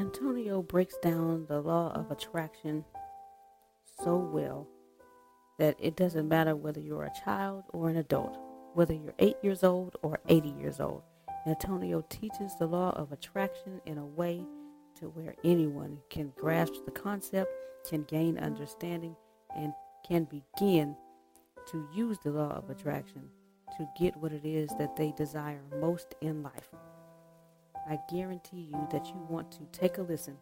Antonio breaks down the law of attraction so well that it doesn't matter whether you're a child or an adult, whether you're 8 years old or 80 years old. Antonio teaches the law of attraction in a way to where anyone can grasp the concept, can gain understanding, and can begin to use the law of attraction to get what it is that they desire most in life. I guarantee you that you want to take a listen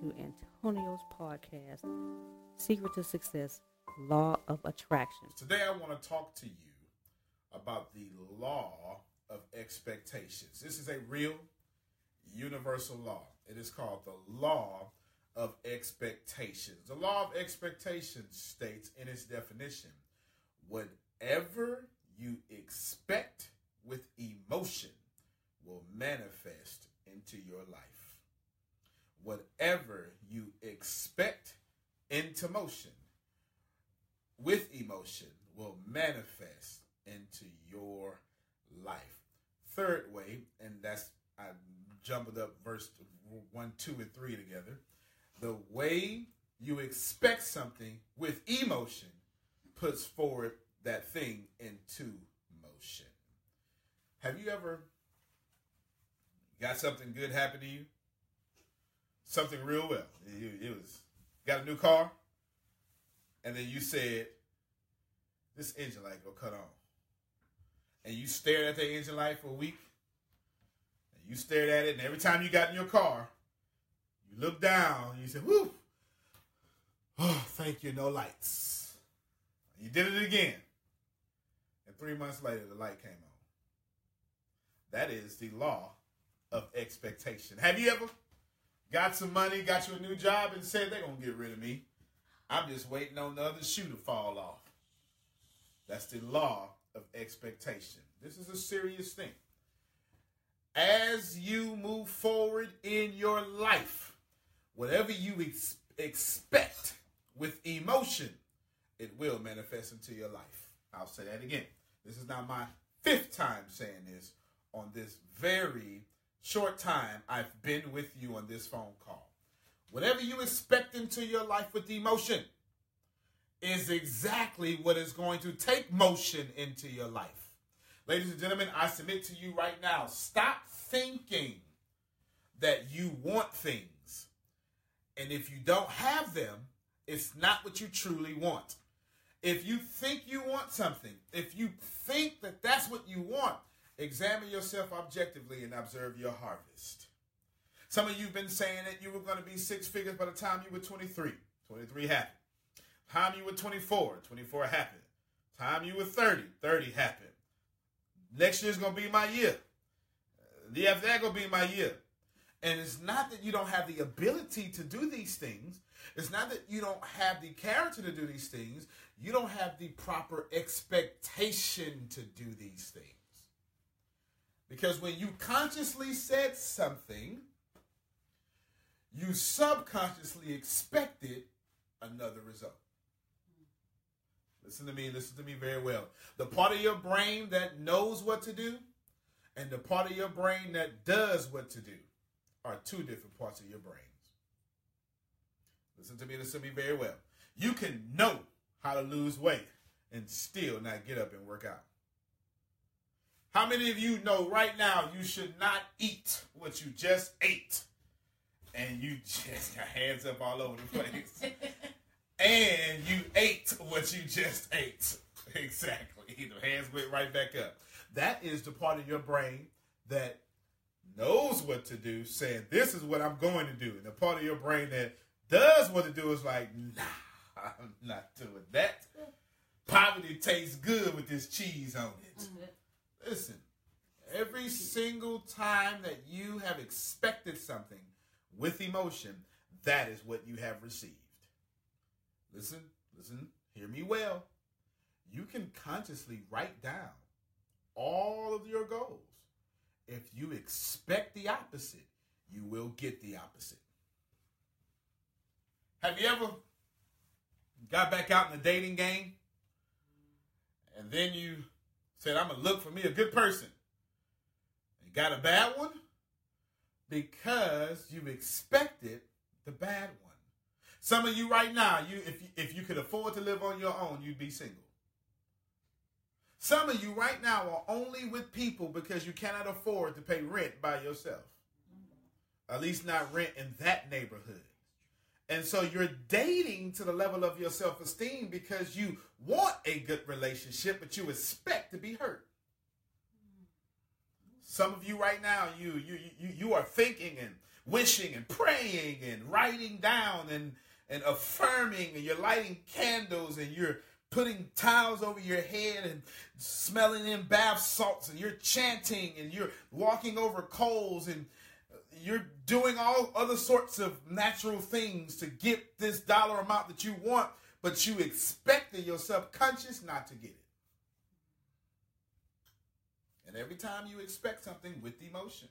to Antonio's podcast, Secret to Success Law of Attraction. Today, I want to talk to you about the law of expectations. This is a real universal law. It is called the law of expectations. The law of expectations states in its definition whatever you expect with emotion will manifest into your life. Whatever you expect into motion with emotion will manifest into your life. Third way, and that's I jumbled up verse one, two, and three together. The way you expect something with emotion puts forward that thing into motion. Have you ever got something good happen to you? Something real well. It, it was got a new car, and then you said, "This engine light go cut on," and you stared at the engine light for a week. And you stared at it, and every time you got in your car, you looked down and you said, "Whoo." Oh, thank you, no lights. You did it again. And three months later, the light came on. That is the law of expectation. Have you ever got some money, got you a new job, and said they're to get rid of me? I'm just waiting on the other shoe to fall off. That's the law of expectation. This is a serious thing. As you move forward in your life, whatever you ex- expect with emotion, it will manifest into your life. I'll say that again. This is not my fifth time saying this on this very short time I've been with you on this phone call. Whatever you expect into your life with emotion is exactly what is going to take motion into your life. Ladies and gentlemen, I submit to you right now stop thinking that you want things. And if you don't have them, it's not what you truly want. If you think you want something, if you think that that's what you want, examine yourself objectively and observe your harvest. Some of you have been saying that you were going to be six figures by the time you were 23. 23 happened. Time you were 24, 24 happened. Time you were 30, 30 happened. Next year's going to be my year. The after that going to be my year. And it's not that you don't have the ability to do these things. It's not that you don't have the character to do these things. You don't have the proper expectation to do these things. Because when you consciously said something, you subconsciously expected another result. Listen to me, listen to me very well. The part of your brain that knows what to do and the part of your brain that does what to do are two different parts of your brains. Listen to me, listen to me very well. You can know how to lose weight and still not get up and work out. How many of you know right now you should not eat what you just ate? And you just got hands up all over the place. and you ate what you just ate. Exactly. The hands went right back up. That is the part of your brain that knows what to do, saying, This is what I'm going to do. And the part of your brain that does what to do is like, Nah, I'm not doing that. Poverty tastes good with this cheese on it. Mm-hmm. Listen, every single time that you have expected something with emotion, that is what you have received. Listen, listen, hear me well. You can consciously write down all of your goals. If you expect the opposite, you will get the opposite. Have you ever got back out in the dating game and then you said, I'm going to look for me a good person? You got a bad one? Because you expected the bad one. Some of you right now, you if you, if you could afford to live on your own, you'd be single. Some of you right now are only with people because you cannot afford to pay rent by yourself. At least not rent in that neighborhood. And so you're dating to the level of your self esteem because you want a good relationship, but you expect to be hurt. Some of you right now, you you you you are thinking and wishing and praying and writing down and and affirming and you're lighting candles and you're putting towels over your head and smelling in bath salts and you're chanting and you're walking over coals and you're doing all other sorts of natural things to get this dollar amount that you want, but you expected your subconscious not to get it. And every time you expect something with emotion,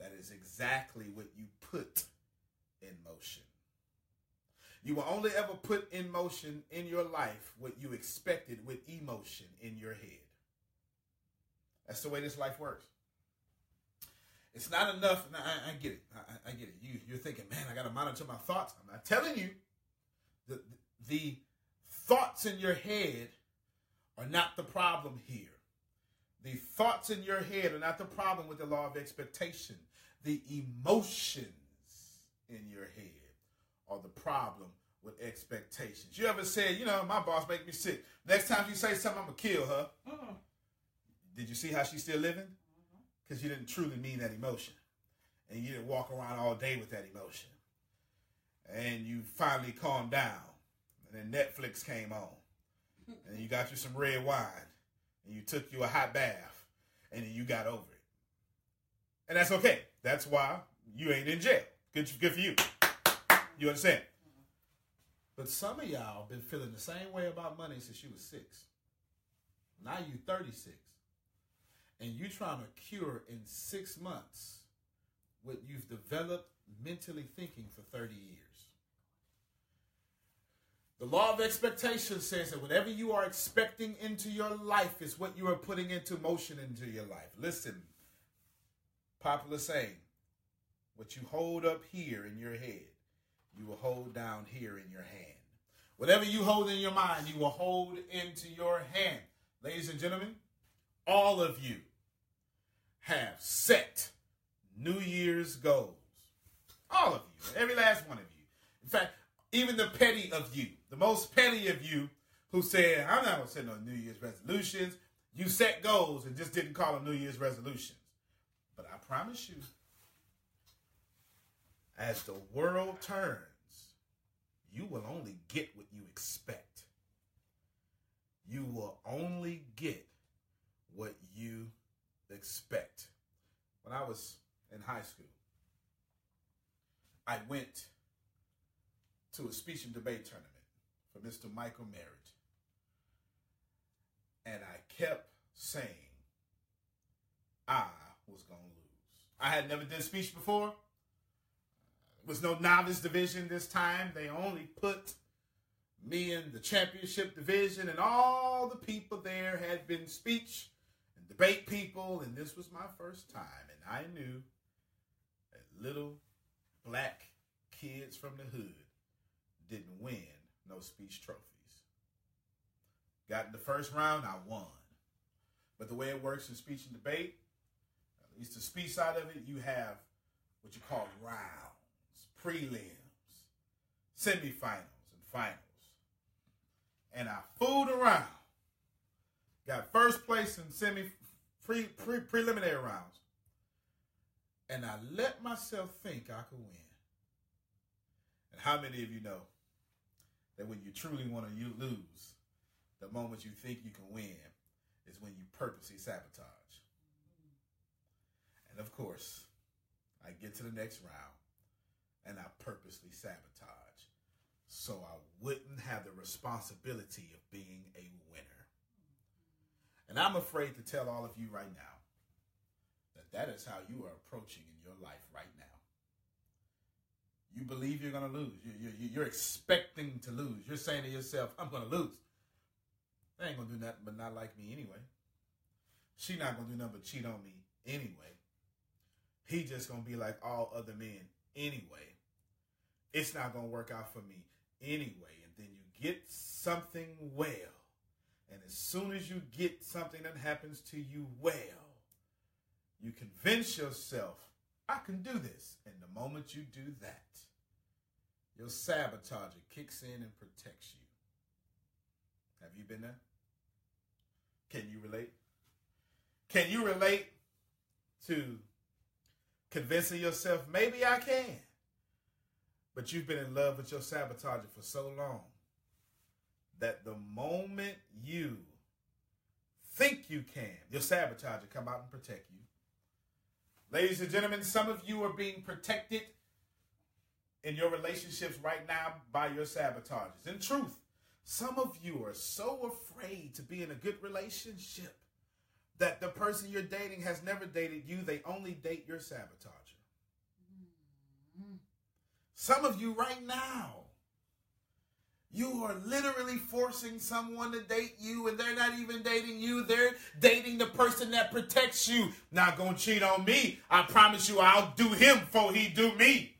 that is exactly what you put in motion. You will only ever put in motion in your life what you expected with emotion in your head. That's the way this life works. It's not enough. I, I get it. I, I, get it. You, you're thinking, man, I got to monitor my thoughts. I'm not telling you. The, the thoughts in your head are not the problem here. The thoughts in your head are not the problem with the law of expectation. The emotions in your head are the problem with expectations. You ever said, you know, my boss make me sick. Next time she say something, I'm gonna kill her. Uh-uh. Did you see how she's still living? Because you didn't truly mean that emotion, and you didn't walk around all day with that emotion. And you finally calmed down, and then Netflix came on, and you got you some red wine, and you took you a hot bath, and then you got over it. And that's okay. That's why you ain't in jail. Good, good for you. You understand? But some of y'all been feeling the same way about money since you was six. Now you 36. And you trying to cure in six months what you've developed mentally thinking for 30 years. The law of expectation says that whatever you are expecting into your life is what you are putting into motion into your life. Listen, popular saying, what you hold up here in your head, you will hold down here in your hand. Whatever you hold in your mind, you will hold into your hand. Ladies and gentlemen, all of you have set New Year's goals. All of you, every last one of you. In fact, even the petty of you, the most petty of you who said, I'm not going to set no New Year's resolutions. You set goals and just didn't call them New Year's resolutions. But I promise you, as the world turns, you will only get what you expect. You will only get what you expect. When I was in high school, I went to a speech and debate tournament for Mr. Michael Merritt. And I kept saying I was going to lose. I had never done speech before was no novice division this time. They only put me in the championship division, and all the people there had been speech debate people, and this was my first time. And I knew that little black kids from the hood didn't win no speech trophies. Got in the first round, I won. But the way it works in speech and debate, at least the speech side of it, you have what you call rounds prelims, semifinals, and finals. And I fooled around. Got first place in semi pre, pre preliminary rounds. And I let myself think I could win. And how many of you know that when you truly want to you lose, the moment you think you can win is when you purposely sabotage. And of course, I get to the next round and I purposely sabotage so I wouldn't have the responsibility of being a winner. And I'm afraid to tell all of you right now that that is how you are approaching in your life right now. You believe you're going to lose. You're, expecting to lose. You're saying to yourself, I'm going to lose. They ain't going to do nothing but not like me anyway. She not going to do nothing but cheat on me anyway. He just going to be like all other men anyway. It's not going to work out for me anyway. And then you get something well. And as soon as you get something that happens to you well, you convince yourself, I can do this. And the moment you do that, your sabotager kicks in and protects you. Have you been there? Can you relate? Can you relate to convincing yourself, maybe I can. But you've been in love with your sabotager for so long that the moment you think you can, your sabotager come out and protect you. Ladies and gentlemen, some of you are being protected in your relationships right now by your sabotagers. In truth, some of you are so afraid to be in a good relationship that the person you're dating has never dated you, they only date your sabotager. Mm-hmm. Some of you right now, you are literally forcing someone to date you and they're not even dating you. They're dating the person that protects you. Not gonna cheat on me. I promise you I'll do him before he do me.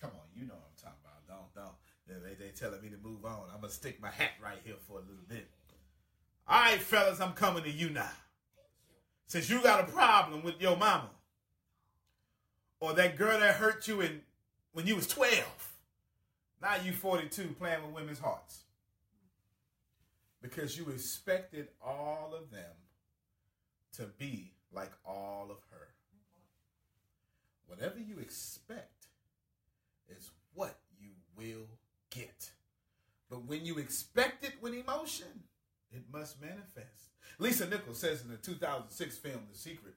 Come on, you know what I'm talking about. Don't, don't. They, they telling me to move on. I'm gonna stick my hat right here for a little bit. All right, fellas, I'm coming to you now. Since you got a problem with your mama or that girl that hurt you in, when you was 12, now you 42 playing with women's hearts. Because you expected all of them to be like all of her. Whatever you expect is what you will get. But when you expect it with emotion, it must manifest. Lisa Nichols says in the 2006 film The Secret,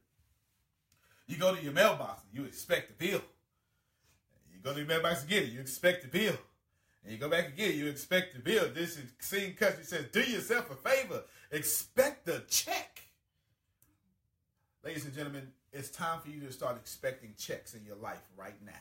you go to your mailbox and you expect the bill. You go to your mailbox again, you expect the bill. And you go back again, you expect the bill. This is scene country says, do yourself a favor, expect the check. Ladies and gentlemen, it's time for you to start expecting checks in your life right now.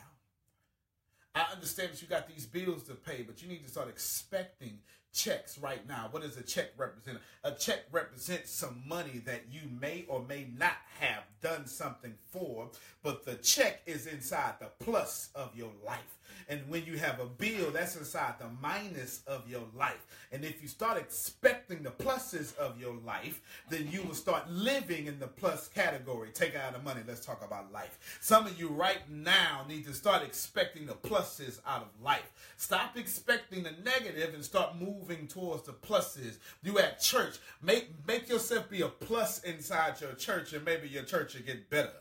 I understand that you got these bills to pay, but you need to start expecting checks right now. What does a check represent? A check represents some money that you may or may not have done something for, but the check is inside the plus of your life. And when you have a bill, that's inside the minus of your life. And if you start expecting the pluses of your life, then you will start living in the plus category. Take out the money. Let's talk about life. Some of you right now need to start expecting the pluses out of life. Stop expecting the negative and start moving towards the pluses. You at church, make make yourself be a plus inside your church, and maybe your church will get better.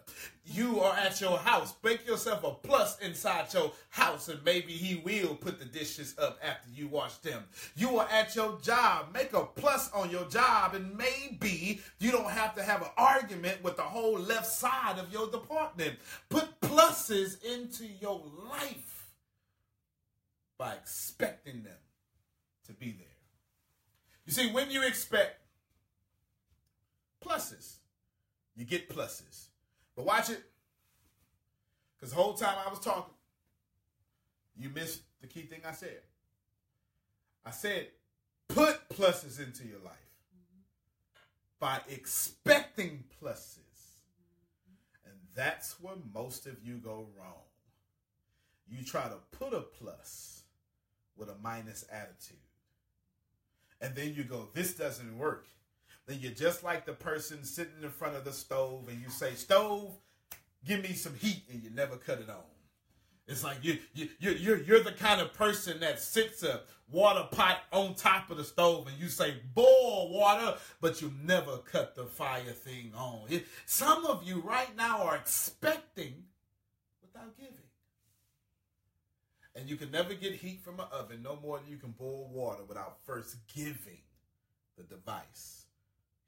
You are at your house, make yourself a plus inside your house, and maybe he will put the dishes up after you wash them. You are at your job, make a plus on your job, and maybe you don't have to have an argument with the whole left side of your department. Put pluses into your life by expecting them to be there. You see, when you expect pluses, you get pluses. But watch it, because the whole time I was talking, you missed the key thing I said. I said, put pluses into your life by expecting pluses. And that's where most of you go wrong. You try to put a plus with a minus attitude. And then you go, this doesn't work. Then you're just like the person sitting in front of the stove and you say, stove, give me some heat, and you never cut it on. It's like you, you, you're, you're, you're the kind of person that sits a water pot on top of the stove and you say, boil water, but you never cut the fire thing on. Some of you right now are expecting without giving. And you can never get heat from an oven no more than you can boil water without first giving the device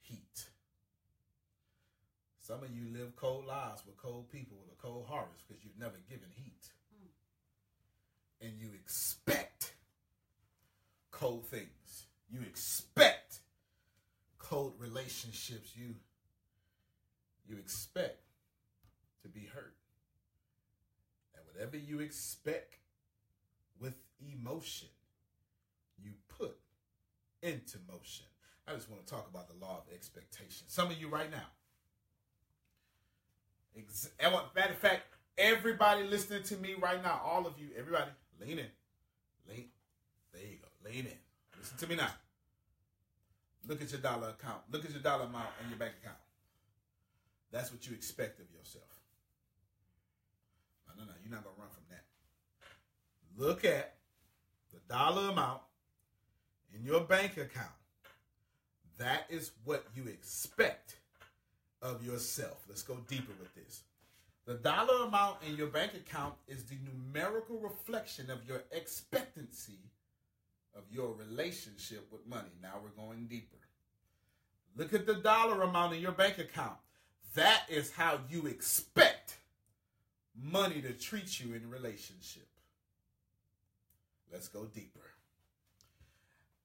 heat. Some of you live cold lives with cold people with a cold harvest because you've never given heat. Mm. And you expect cold things. You expect cold relationships. You you expect to be hurt. And whatever you expect with emotion you put into motion. I just want to talk about the law of expectation. Some of you right now, ex- eh, matter of fact, everybody listening to me right now, all of you, everybody, lean in. Lean. There you go. Lean in. Listen to me now. Look at your dollar account. Look at your dollar amount in your bank account. That's what you expect of yourself. No, no, no. You're not going to run from that look at the dollar amount in your bank account. That is what you expect of yourself. Let's go deeper with this. The dollar amount in your bank account is the numerical reflection of your expectancy of your relationship with money. Now we're going deeper. Look at the dollar amount in your bank account. That is how you expect money to treat you in relationship. Let's go deeper.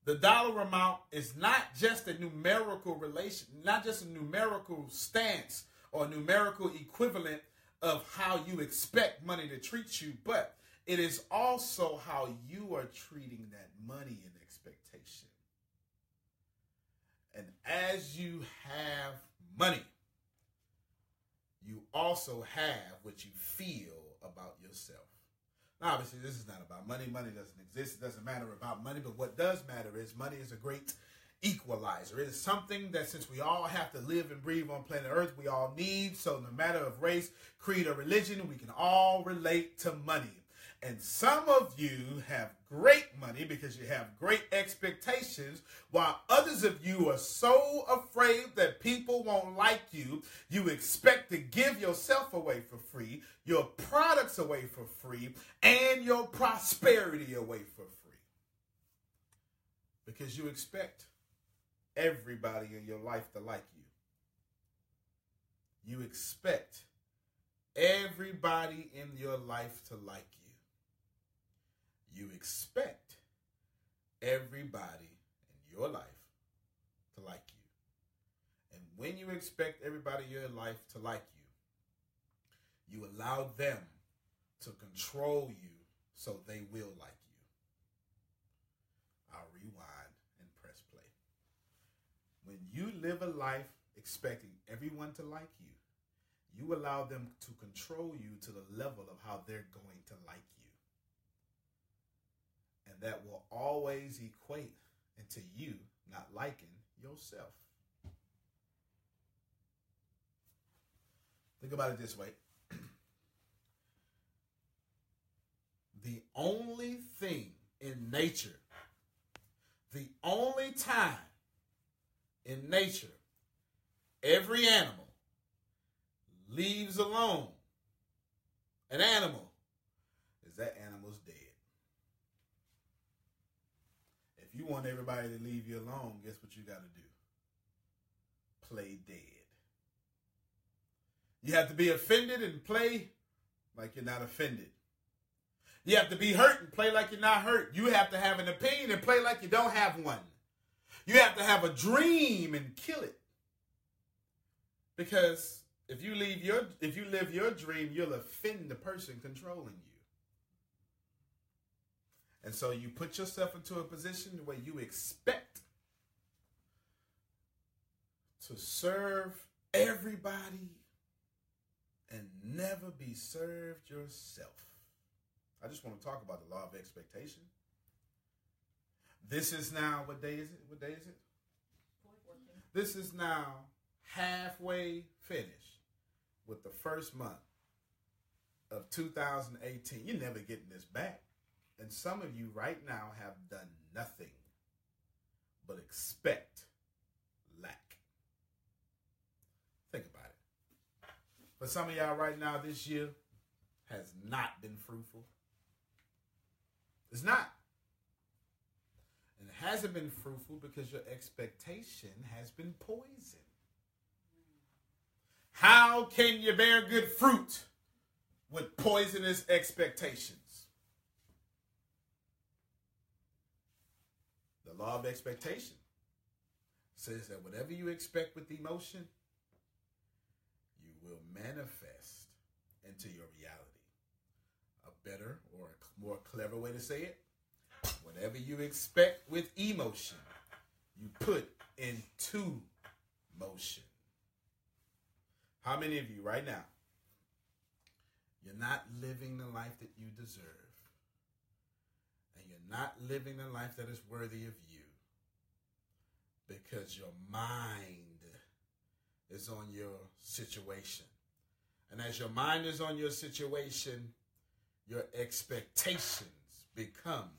The dollar amount is not just a numerical relation, not just a numerical stance or numerical equivalent of how you expect money to treat you, but it is also how you are treating that money in expectation. And as you have money, you also have what you feel about yourself. Now, obviously, this is not about money. Money doesn't exist. It doesn't matter about money. But what does matter is money is a great equalizer. It is something that since we all have to live and breathe on planet Earth, we all need. So no matter of race, creed, or religion, we can all relate to money. And some of you have great money because you have great expectations, while others of you are so afraid that people won't like you, you expect to give yourself away for free, your products away for free, and your prosperity away for free. Because you expect everybody in your life to like you. You expect everybody in your life to like you you expect everybody in your life to like you. And when you expect everybody in your life to like you, you allow them to control you so they will like you. I'll rewind and press play. When you live a life expecting everyone to like you, you allow them to control you to the level of how they're going to like you and that will always equate into you not liking yourself. Think about it this way. the only thing in nature, the only time in nature, every animal leaves alone an animal is that animal's dead. You want everybody to leave you alone, guess what you got to do? Play dead. You have to be offended and play like you're not offended. You have to be hurt and play like you're not hurt. You have to have an opinion and play like you don't have one. You have to have a dream and kill it. Because if you leave your if you live your dream, you'll offend the person controlling you. And so you put yourself into a position where you expect to serve everybody and never be served yourself. I just want to talk about the law of expectation. This is now, what day is it? What day is it? This is now halfway finished with the first month of 2018. You're never getting this back. And some of you right now have done nothing but expect lack. Think about it. For some of y'all right now, this year has not been fruitful. It's not. And it hasn't been fruitful because your expectation has been poisoned. How can you bear good fruit with poisonous expectations? Law of expectation says that whatever you expect with emotion, you will manifest into your reality. A better or a more clever way to say it, whatever you expect with emotion, you put into motion. How many of you right now, you're not living the life that you deserve? Not living a life that is worthy of you because your mind is on your situation. And as your mind is on your situation, your expectations become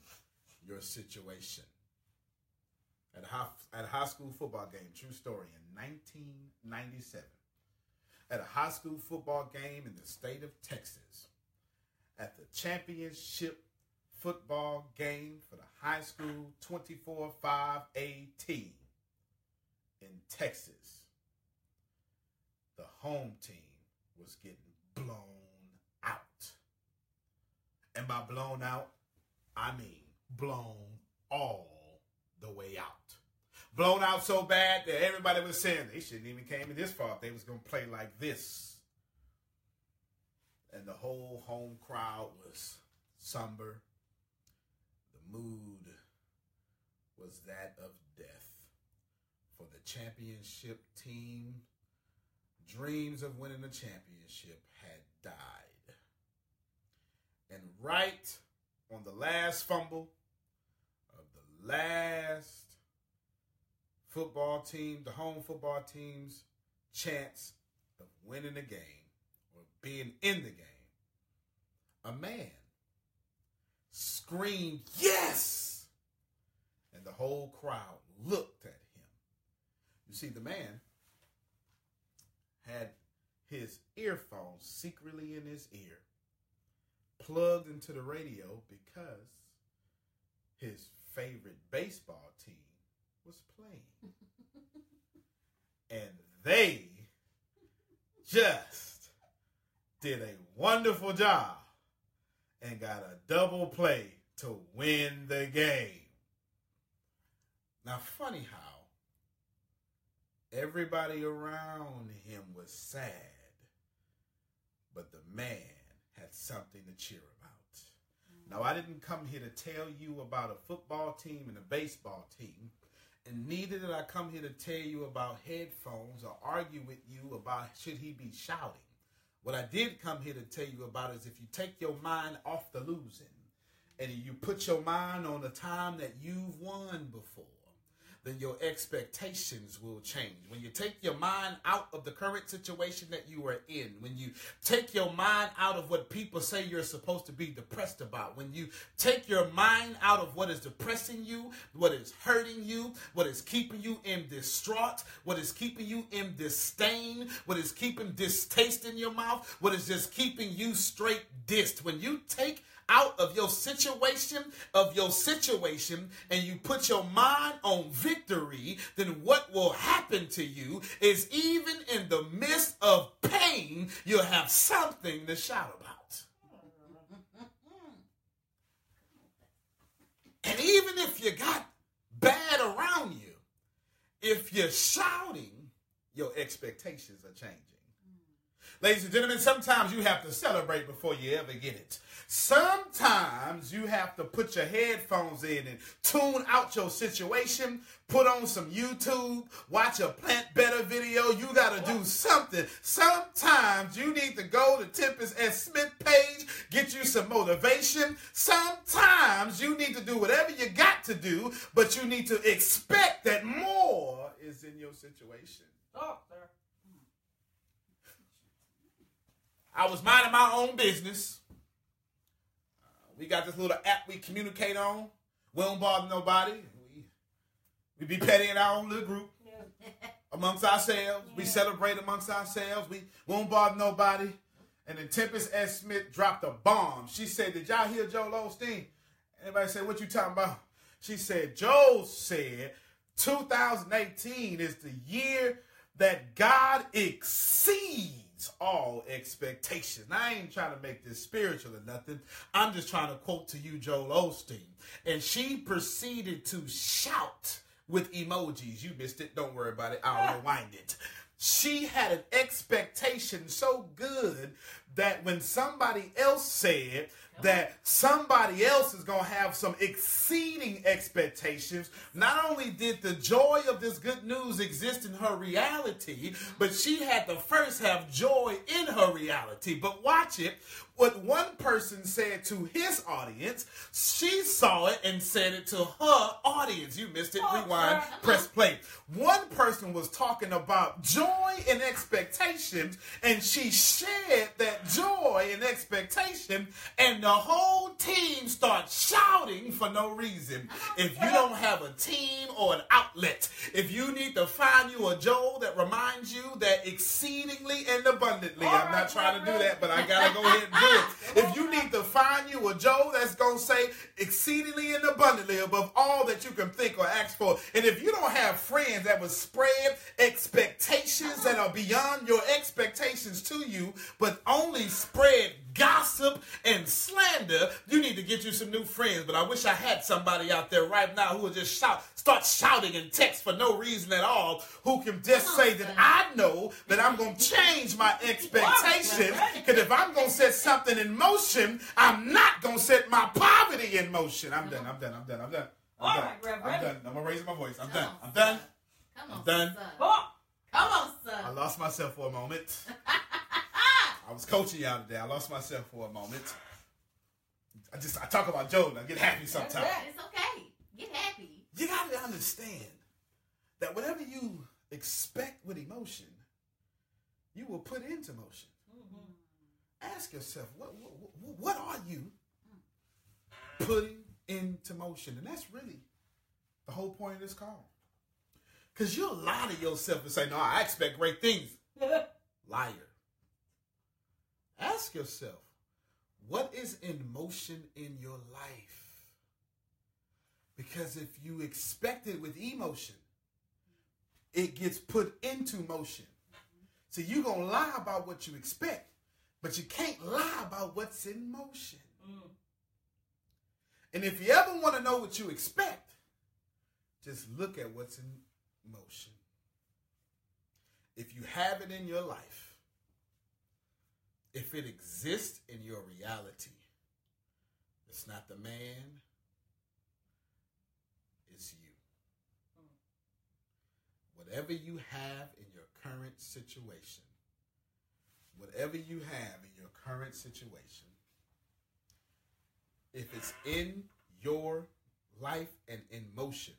your situation. At a, high, at a high school football game, true story, in 1997, at a high school football game in the state of Texas, at the championship football game for the high school 24 5 AT in Texas. The home team was getting blown out. And by blown out, I mean blown all the way out. Blown out so bad that everybody was saying they shouldn't even came in this far if they was to play like this. And the whole home crowd was somber mood was that of death for the championship team. Dreams of winning the championship had died. And right on the last fumble of the last football team, the home football team's chance of winning the game or being in the game, a man screamed, Yes! And the whole crowd looked at him. You see, the man had his earphones secretly in his ear, plugged into the radio because his favorite baseball team was playing. and they just did a wonderful job and got a double play to win the game. Now, funny how everybody around him was sad, but the man had something to cheer about. Now, I didn't come here to tell you about a football team and a baseball team, and neither did I come here to tell you about headphones or argue with you about should he be shouting. What I did come here to tell you about is if you take your mind off the losing and you put your mind on the time that you've won before, then your expectations will change. When you take your mind out of the current situation that you are in, when you take your mind out of what people say you're supposed to be depressed about, when you take your mind out of what is depressing you, what is hurting you, what is keeping you in distraught, what is keeping you in disdain, what is keeping distaste in your mouth, what is just keeping you straight dissed. When you take out of your situation, of your situation, and you put your mind on victory, then what will happen to you is even in the midst of pain, you'll have something to shout about. And even if you got bad around you, if you're shouting, your expectations are changing. Ladies and gentlemen, sometimes you have to celebrate before you ever get it. Sometimes you have to put your headphones in and tune out your situation, put on some YouTube, watch a plant better video. You got to do something. Sometimes you need to go to Tempest S. Smith page, get you some motivation. Sometimes you need to do whatever you got to do, but you need to expect that more is in your situation. Oh, I was minding my own business. Uh, we got this little app we communicate on. We don't bother nobody. We, we be petty in our own little group amongst ourselves. We celebrate amongst ourselves. We won't bother nobody. And then Tempest S. Smith dropped a bomb. She said, Did y'all hear Joel Osteen? Everybody said, What you talking about? She said, Joel said 2018 is the year that God exceeds all expectations. Now, I ain't trying to make this spiritual or nothing. I'm just trying to quote to you Joel Osteen. And she proceeded to shout with emojis. You missed it. Don't worry about it. I'll ah. rewind it. She had an expectation so good that when somebody else said that somebody else is going to have some exceeding expectations, not only did the joy of this good news exist in her reality, but she had to first have joy in her reality. But watch it. What one person said to his audience, she saw it and said it to her audience. You missed it. Rewind, press play. One person was talking about joy and expectations, and she shared that joy and expectation, and the whole team starts shouting for no reason. If you don't have a team or an outlet, if you need to find you a Joel that reminds you that exceedingly and abundantly, I'm not trying to do that, but I gotta go ahead and do If you need to find you a Joe that's gonna say exceedingly and abundantly above all that you can think or ask for, and if you don't have friends that will spread expectations that are beyond your expectations to you, but only spread gossip and slander, you need to get you some new friends. But I wish I had somebody out there right now who would just shout, start shouting and text for no reason at all, who can just say that I know that I'm going to change my expectations. Because if I'm going to set something in motion, I'm not going to set my poverty in motion. I'm done. I'm done. I'm done. I'm done. I'm All done. right, Reverend. I'm done. I'm gonna raise my voice. I'm Come done. on, I'm done. Come on, I'm done. son. Oh, Come on, son. I lost myself for a moment. I was coaching y'all today. I lost myself for a moment. I just I talk about Joe and I get happy sometimes. It's okay. Get happy. You gotta understand that whatever you expect with emotion, you will put into motion. Mm-hmm. Ask yourself, what, what, what are you putting into motion? And that's really the whole point of this call. Because you'll lie to yourself and say, no, I expect great things. Liar. Ask yourself, what is in motion in your life? Because if you expect it with emotion, it gets put into motion. So you're going to lie about what you expect, but you can't lie about what's in motion. Mm. And if you ever want to know what you expect, just look at what's in motion. If you have it in your life, if it exists in your reality, it's not the man, it's you. Whatever you have in your current situation, whatever you have in your current situation, if it's in your life and in motion,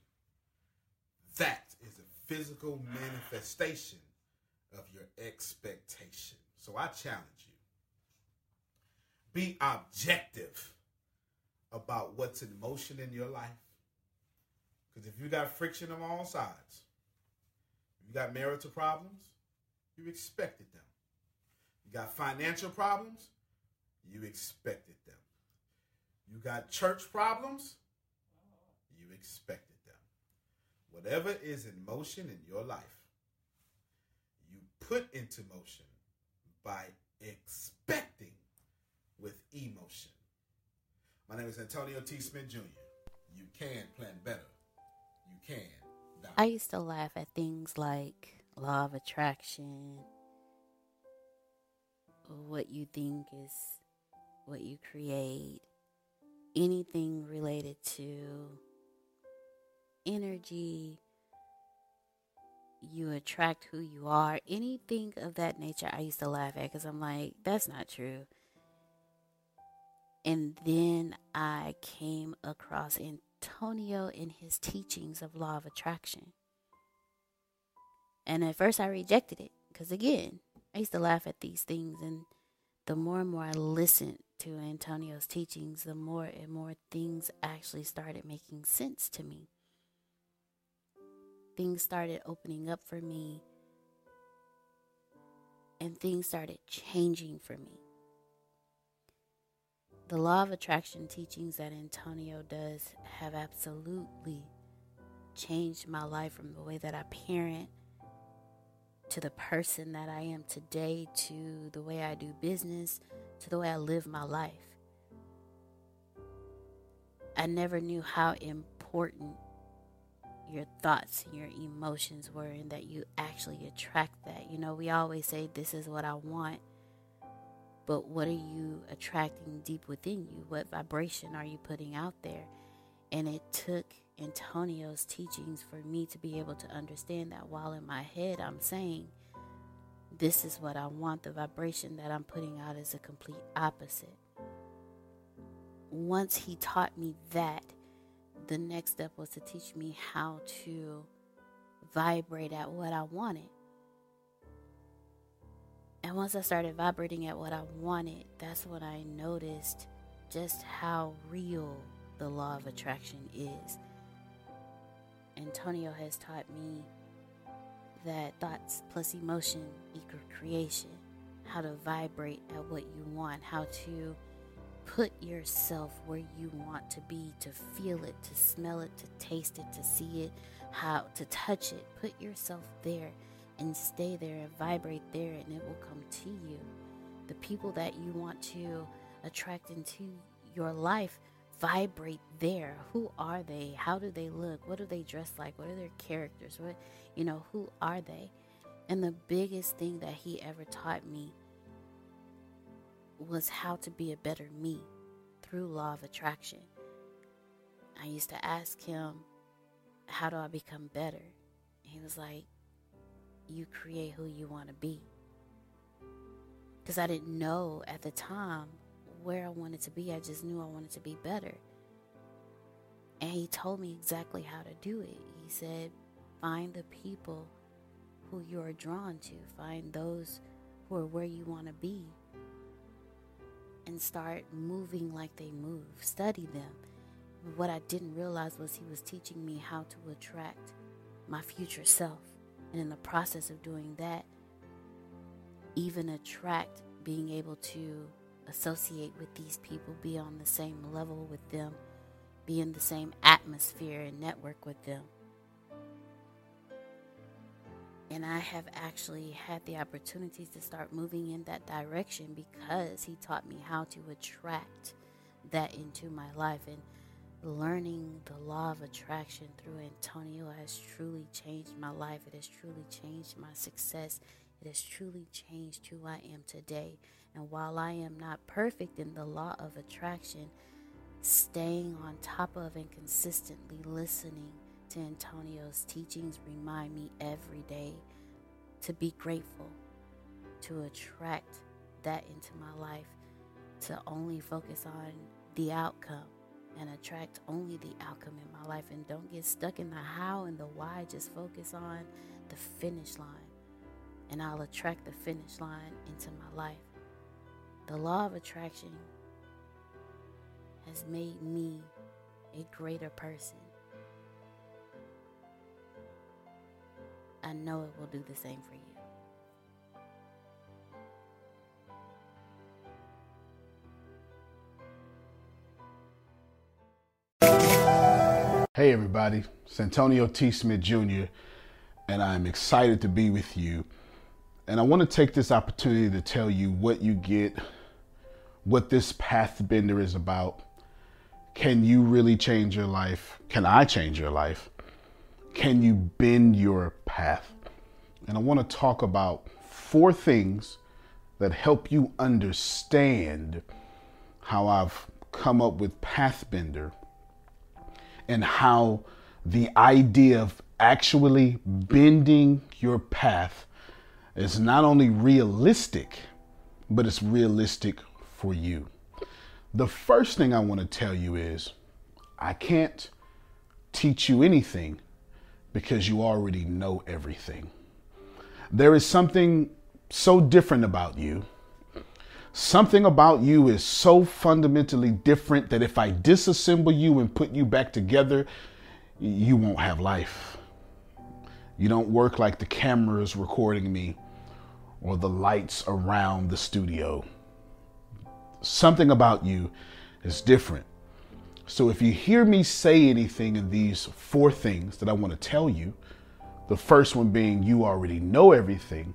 that is a physical manifestation of your expectation. So I challenge you be objective about what's in motion in your life. Because if you got friction on all sides, you got marital problems, you expected them. You got financial problems, you expected them. You got church problems, you expected them. Whatever is in motion in your life, you put into motion by expecting with emotion. My name is Antonio T. Smith Jr. You can plan better. You can. Die. I used to laugh at things like law of attraction, what you think is what you create, anything related to energy, you attract who you are, anything of that nature. I used to laugh at because I'm like, that's not true. And then I came across Antonio in his teachings of law of attraction. And at first I rejected it because, again, I used to laugh at these things. And the more and more I listened to Antonio's teachings, the more and more things actually started making sense to me. Things started opening up for me, and things started changing for me the law of attraction teachings that Antonio does have absolutely changed my life from the way that I parent to the person that I am today to the way I do business to the way I live my life. I never knew how important your thoughts and your emotions were and that you actually attract that. You know, we always say, This is what I want but what are you attracting deep within you? What vibration are you putting out there? And it took Antonio's teachings for me to be able to understand that while in my head I'm saying, this is what I want, the vibration that I'm putting out is a complete opposite. Once he taught me that, the next step was to teach me how to vibrate at what I wanted. And once I started vibrating at what I wanted, that's when I noticed just how real the law of attraction is. Antonio has taught me that thoughts plus emotion equal creation, how to vibrate at what you want, how to put yourself where you want to be, to feel it, to smell it, to taste it, to see it, how to touch it. Put yourself there and stay there and vibrate there, and it will come to you. The people that you want to attract into your life vibrate there. Who are they? How do they look? What do they dress like? What are their characters? What, you know, who are they? And the biggest thing that he ever taught me was how to be a better me through law of attraction. I used to ask him, How do I become better? He was like, you create who you want to be. Because I didn't know at the time where I wanted to be, I just knew I wanted to be better. And he told me exactly how to do it. He said, Find the people who you are drawn to. Find those who are where you want to be. And start moving like they move. Study them. What I didn't realize was he was teaching me how to attract my future self. And in the process of doing that, even attract being able to associate with these people, be on the same level with them, be in the same atmosphere and network with them. And I have actually had the opportunities to start moving in that direction because he taught me how to attract that into my life. And learning the law of attraction through Antonio has truly changed my life. It has truly changed my success. It has truly changed who I am today. And while I am not perfect in the law of attraction, staying on top of and consistently listening to Antonio's teachings remind me every day to be grateful, to attract that into my life, to only focus on the outcome and attract only the outcome in my life and don't get stuck in the how and the why. Just focus on the finish line and I'll attract the finish line into my life. The law of attraction has made me a greater person. I know it will do the same for you. Hey, everybody, it's Antonio T. Smith Jr., and I'm excited to be with you. And I want to take this opportunity to tell you what you get, what this Pathbender is about. Can you really change your life? Can I change your life? Can you bend your path? And I want to talk about four things that help you understand how I've come up with Pathbender and how the idea of actually bending your path is not only realistic, but it's realistic for you. The first thing I want to tell you is I can't teach you anything because you already know everything. There is something so different about you. Something about you is so fundamentally different that if I disassemble you and put you back together, you won't have life. You don't work like the cameras recording me or the lights around the studio. Something about you is different. So if you hear me say anything in these four things that I want to tell you, the first one being you already know everything,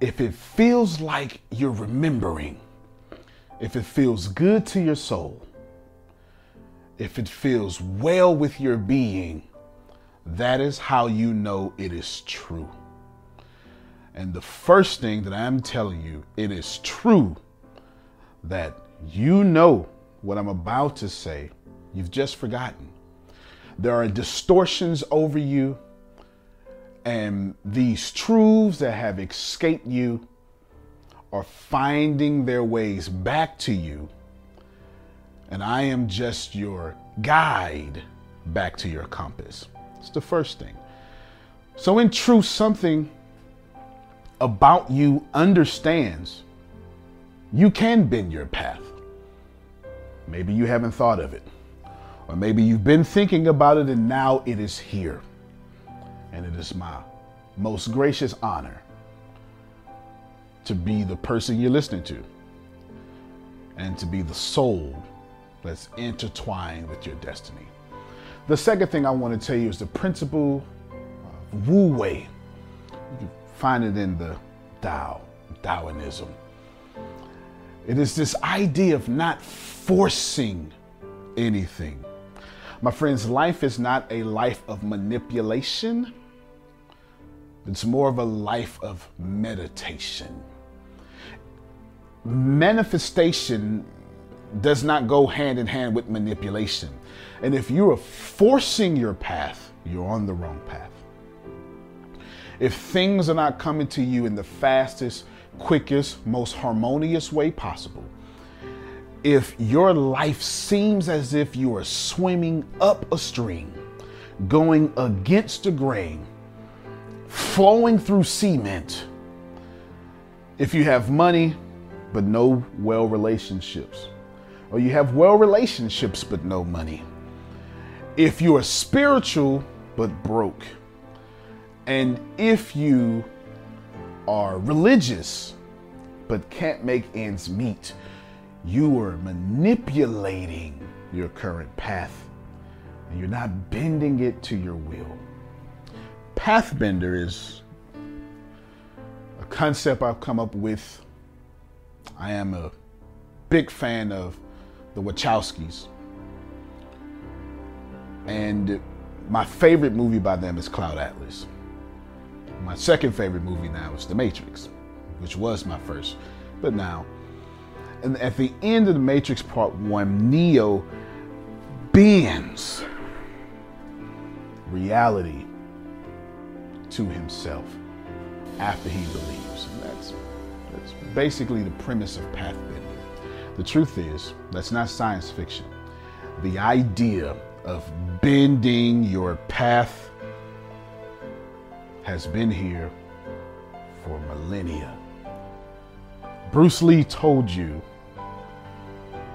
if it feels like you're remembering, if it feels good to your soul, if it feels well with your being, that is how you know it is true. And the first thing that I'm telling you, it is true that you know what I'm about to say. You've just forgotten. There are distortions over you, and these truths that have escaped you are finding their ways back to you. And I am just your guide back to your compass. It's the first thing. So, in truth, something about you understands you can bend your path. Maybe you haven't thought of it. Or maybe you've been thinking about it and now it is here. And it is my most gracious honor to be the person you're listening to and to be the soul that's intertwined with your destiny. The second thing I want to tell you is the principle of Wu Wei. You can find it in the Tao, Taoism. It is this idea of not forcing anything. My friends, life is not a life of manipulation. It's more of a life of meditation. Manifestation does not go hand in hand with manipulation. And if you are forcing your path, you're on the wrong path. If things are not coming to you in the fastest, quickest, most harmonious way possible, if your life seems as if you are swimming up a stream, going against the grain, flowing through cement. If you have money, but no well relationships, or you have well relationships, but no money. If you are spiritual, but broke, and if you are religious, but can't make ends meet, you are manipulating your current path and you're not bending it to your will. Pathbender is a concept I've come up with. I am a big fan of the Wachowskis. And my favorite movie by them is Cloud Atlas. My second favorite movie now is The Matrix, which was my first, but now. And at the end of The Matrix Part 1, Neo bends reality to himself after he believes. And that's, that's basically the premise of Pathbender. The truth is, that's not science fiction. The idea of bending your path has been here for millennia. Bruce Lee told you,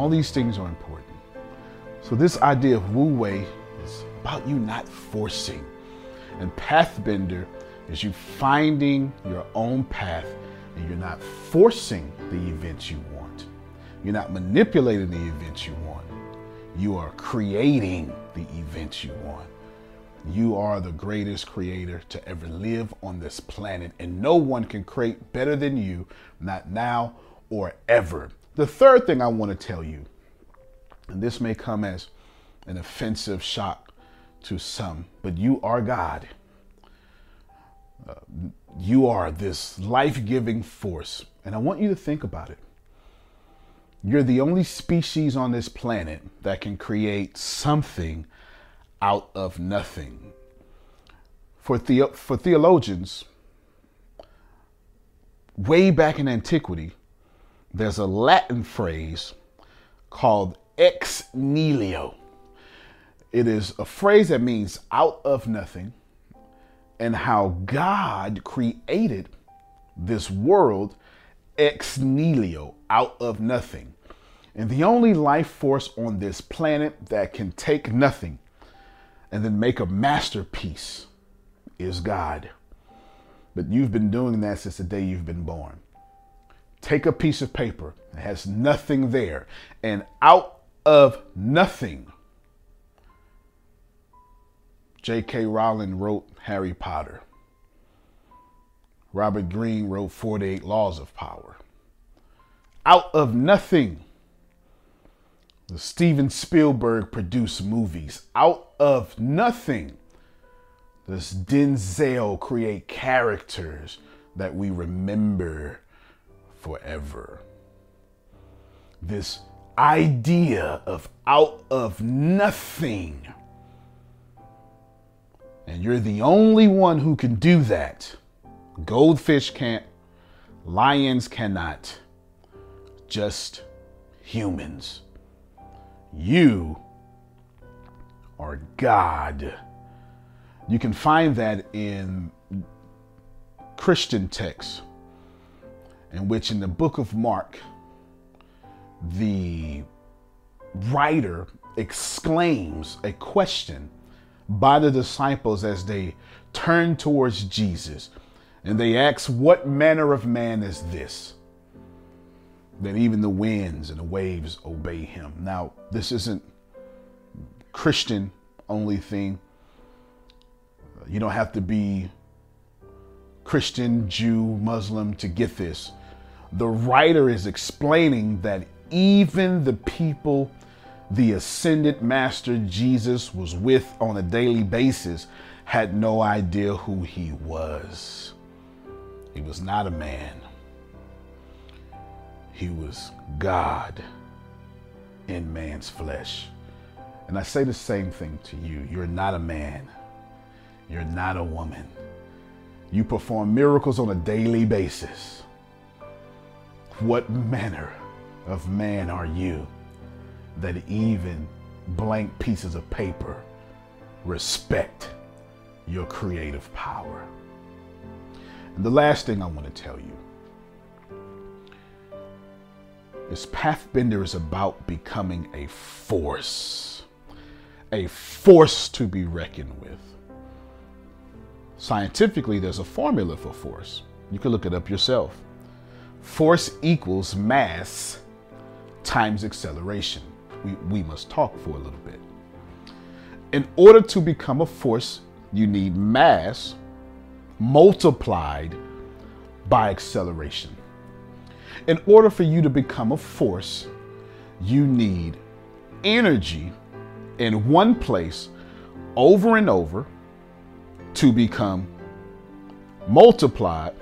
All these things are important. So this idea of Wu Wei is about you not forcing. And Pathbender is you finding your own path and you're not forcing the events you want. You're not manipulating the events you want. You are creating the events you want. You are the greatest creator to ever live on this planet, and no one can create better than you, not now or ever. The third thing I want to tell you, and this may come as an offensive shock to some, but you are God. Uh, you are this life giving force, and I want you to think about it. You're the only species on this planet that can create something out of nothing. For, the, for theologians, way back in antiquity, there's a Latin phrase called ex nihilo. It is a phrase that means out of nothing, and how God created this world ex nihilo, out of nothing. And the only life force on this planet that can take nothing and then make a masterpiece is God. But you've been doing that since the day you've been born. Take a piece of paper that has nothing there, and out of nothing, J.K. Rowling wrote Harry Potter. Robert Greene wrote 48 Laws of Power. Out of nothing, Steven Spielberg produced movies. Out of nothing, does Denzel create characters that we remember forever. This idea of out of nothing. And you're the only one who can do that. Goldfish can't, lions cannot, just humans. You are God. You can find that in Christian texts, in which in the book of Mark, the writer exclaims a question by the disciples as they turn towards Jesus. And they ask, What manner of man is this? That even the winds and the waves obey him. Now, this isn't Christian only thing. You don't have to be Christian, Jew, Muslim to get this. The writer is explaining that even the people the ascended master Jesus was with on a daily basis had no idea who he was. He was not a man, he was God in man's flesh. And I say the same thing to you. You're not a man. You're not a woman. You perform miracles on a daily basis. What manner of man are you that even blank pieces of paper respect your creative power? And the last thing I want to tell you is Pathbender is about becoming a force, a force to be reckoned with. Scientifically, there's a formula for force. You can look it up yourself. Force equals mass times acceleration. We, we must talk for a little bit. In order to become a force, you need mass multiplied by acceleration. In order for you to become a force, you need energy in one place over and over to become multiplied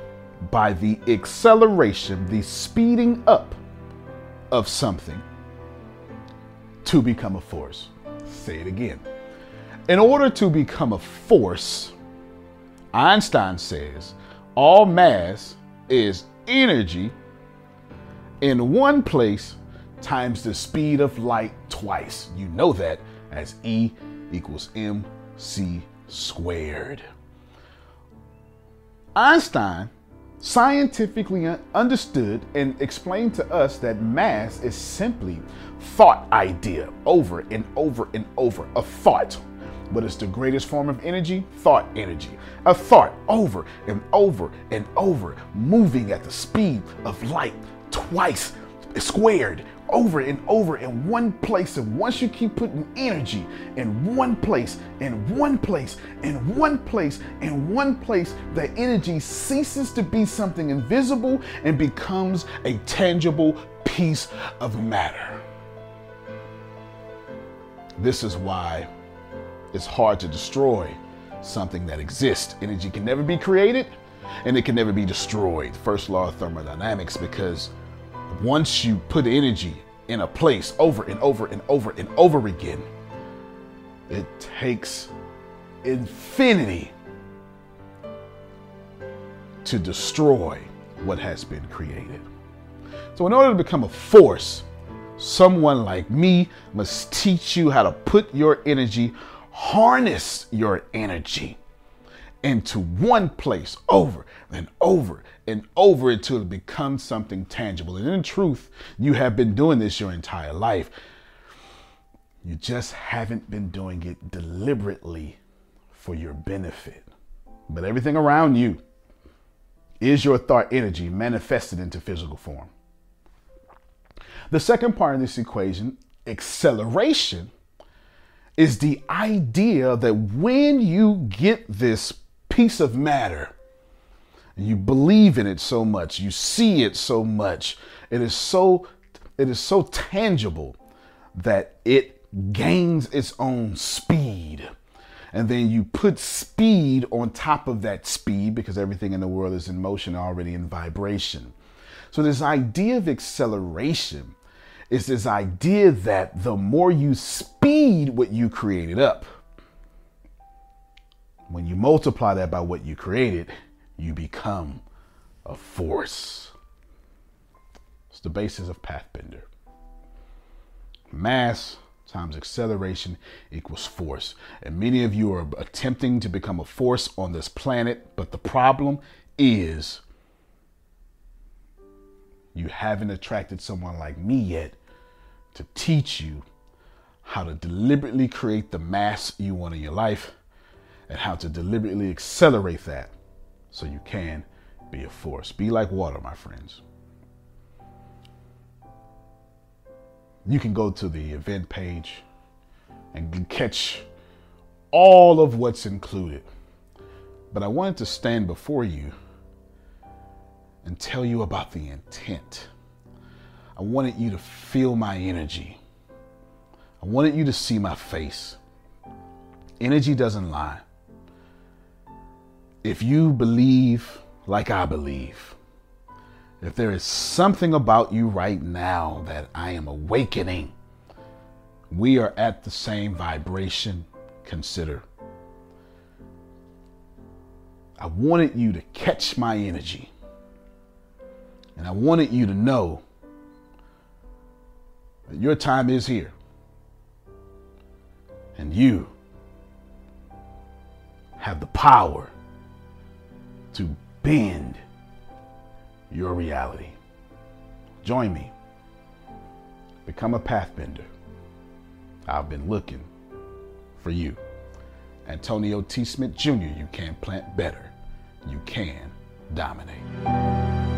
by the acceleration, the speeding up of something to become a force. Say it again. In order to become a force, Einstein says all mass is energy in one place times the speed of light twice. You know that as E equals mc squared. Einstein scientifically understood and explained to us that mass is simply thought idea over and over and over a thought. But it's the greatest form of energy thought energy a thought over and over and over moving at the speed of light twice squared over and over in one place. And once you keep putting energy in one place, in one place, in one place, in one place, the energy ceases to be something invisible and becomes a tangible piece of matter. This is why it's hard to destroy something that exists. Energy can never be created and it can never be destroyed. First law of thermodynamics, because once you put energy in a place over and over and over and over again, it takes infinity to destroy what has been created. So, in order to become a force, someone like me must teach you how to put your energy, harness your energy into one place over and over and over until it becomes something tangible. And in truth, you have been doing this your entire life. You just haven't been doing it deliberately for your benefit. But everything around you is your thought energy manifested into physical form. The second part of this equation, acceleration, is the idea that when you get this piece of matter, you believe in it so much, you see it so much, it is so it is so tangible that it gains its own speed. And then you put speed on top of that speed because everything in the world is in motion, already in vibration. So, this idea of acceleration is this idea that the more you speed what you created up, when you multiply that by what you created, you become a force. It's the basis of Pathbender. Mass times acceleration equals force. And many of you are attempting to become a force on this planet, but the problem is you haven't attracted someone like me yet to teach you how to deliberately create the mass you want in your life and how to deliberately accelerate that so you can be a force. Be like water, my friends. You can go to the event page and catch all of what's included. But I wanted to stand before you and tell you about the intent. I wanted you to feel my energy. I wanted you to see my face. Energy doesn't lie. If you believe like I believe, if there is something about you right now that I am awakening, we are at the same vibration. Consider. I wanted you to catch my energy. And I wanted you to know that your time is here. And you have the power to bend your reality. Join me. Become a pathbender. I've been looking for you. Antonio T. Smith Jr., you can plant better. You can dominate.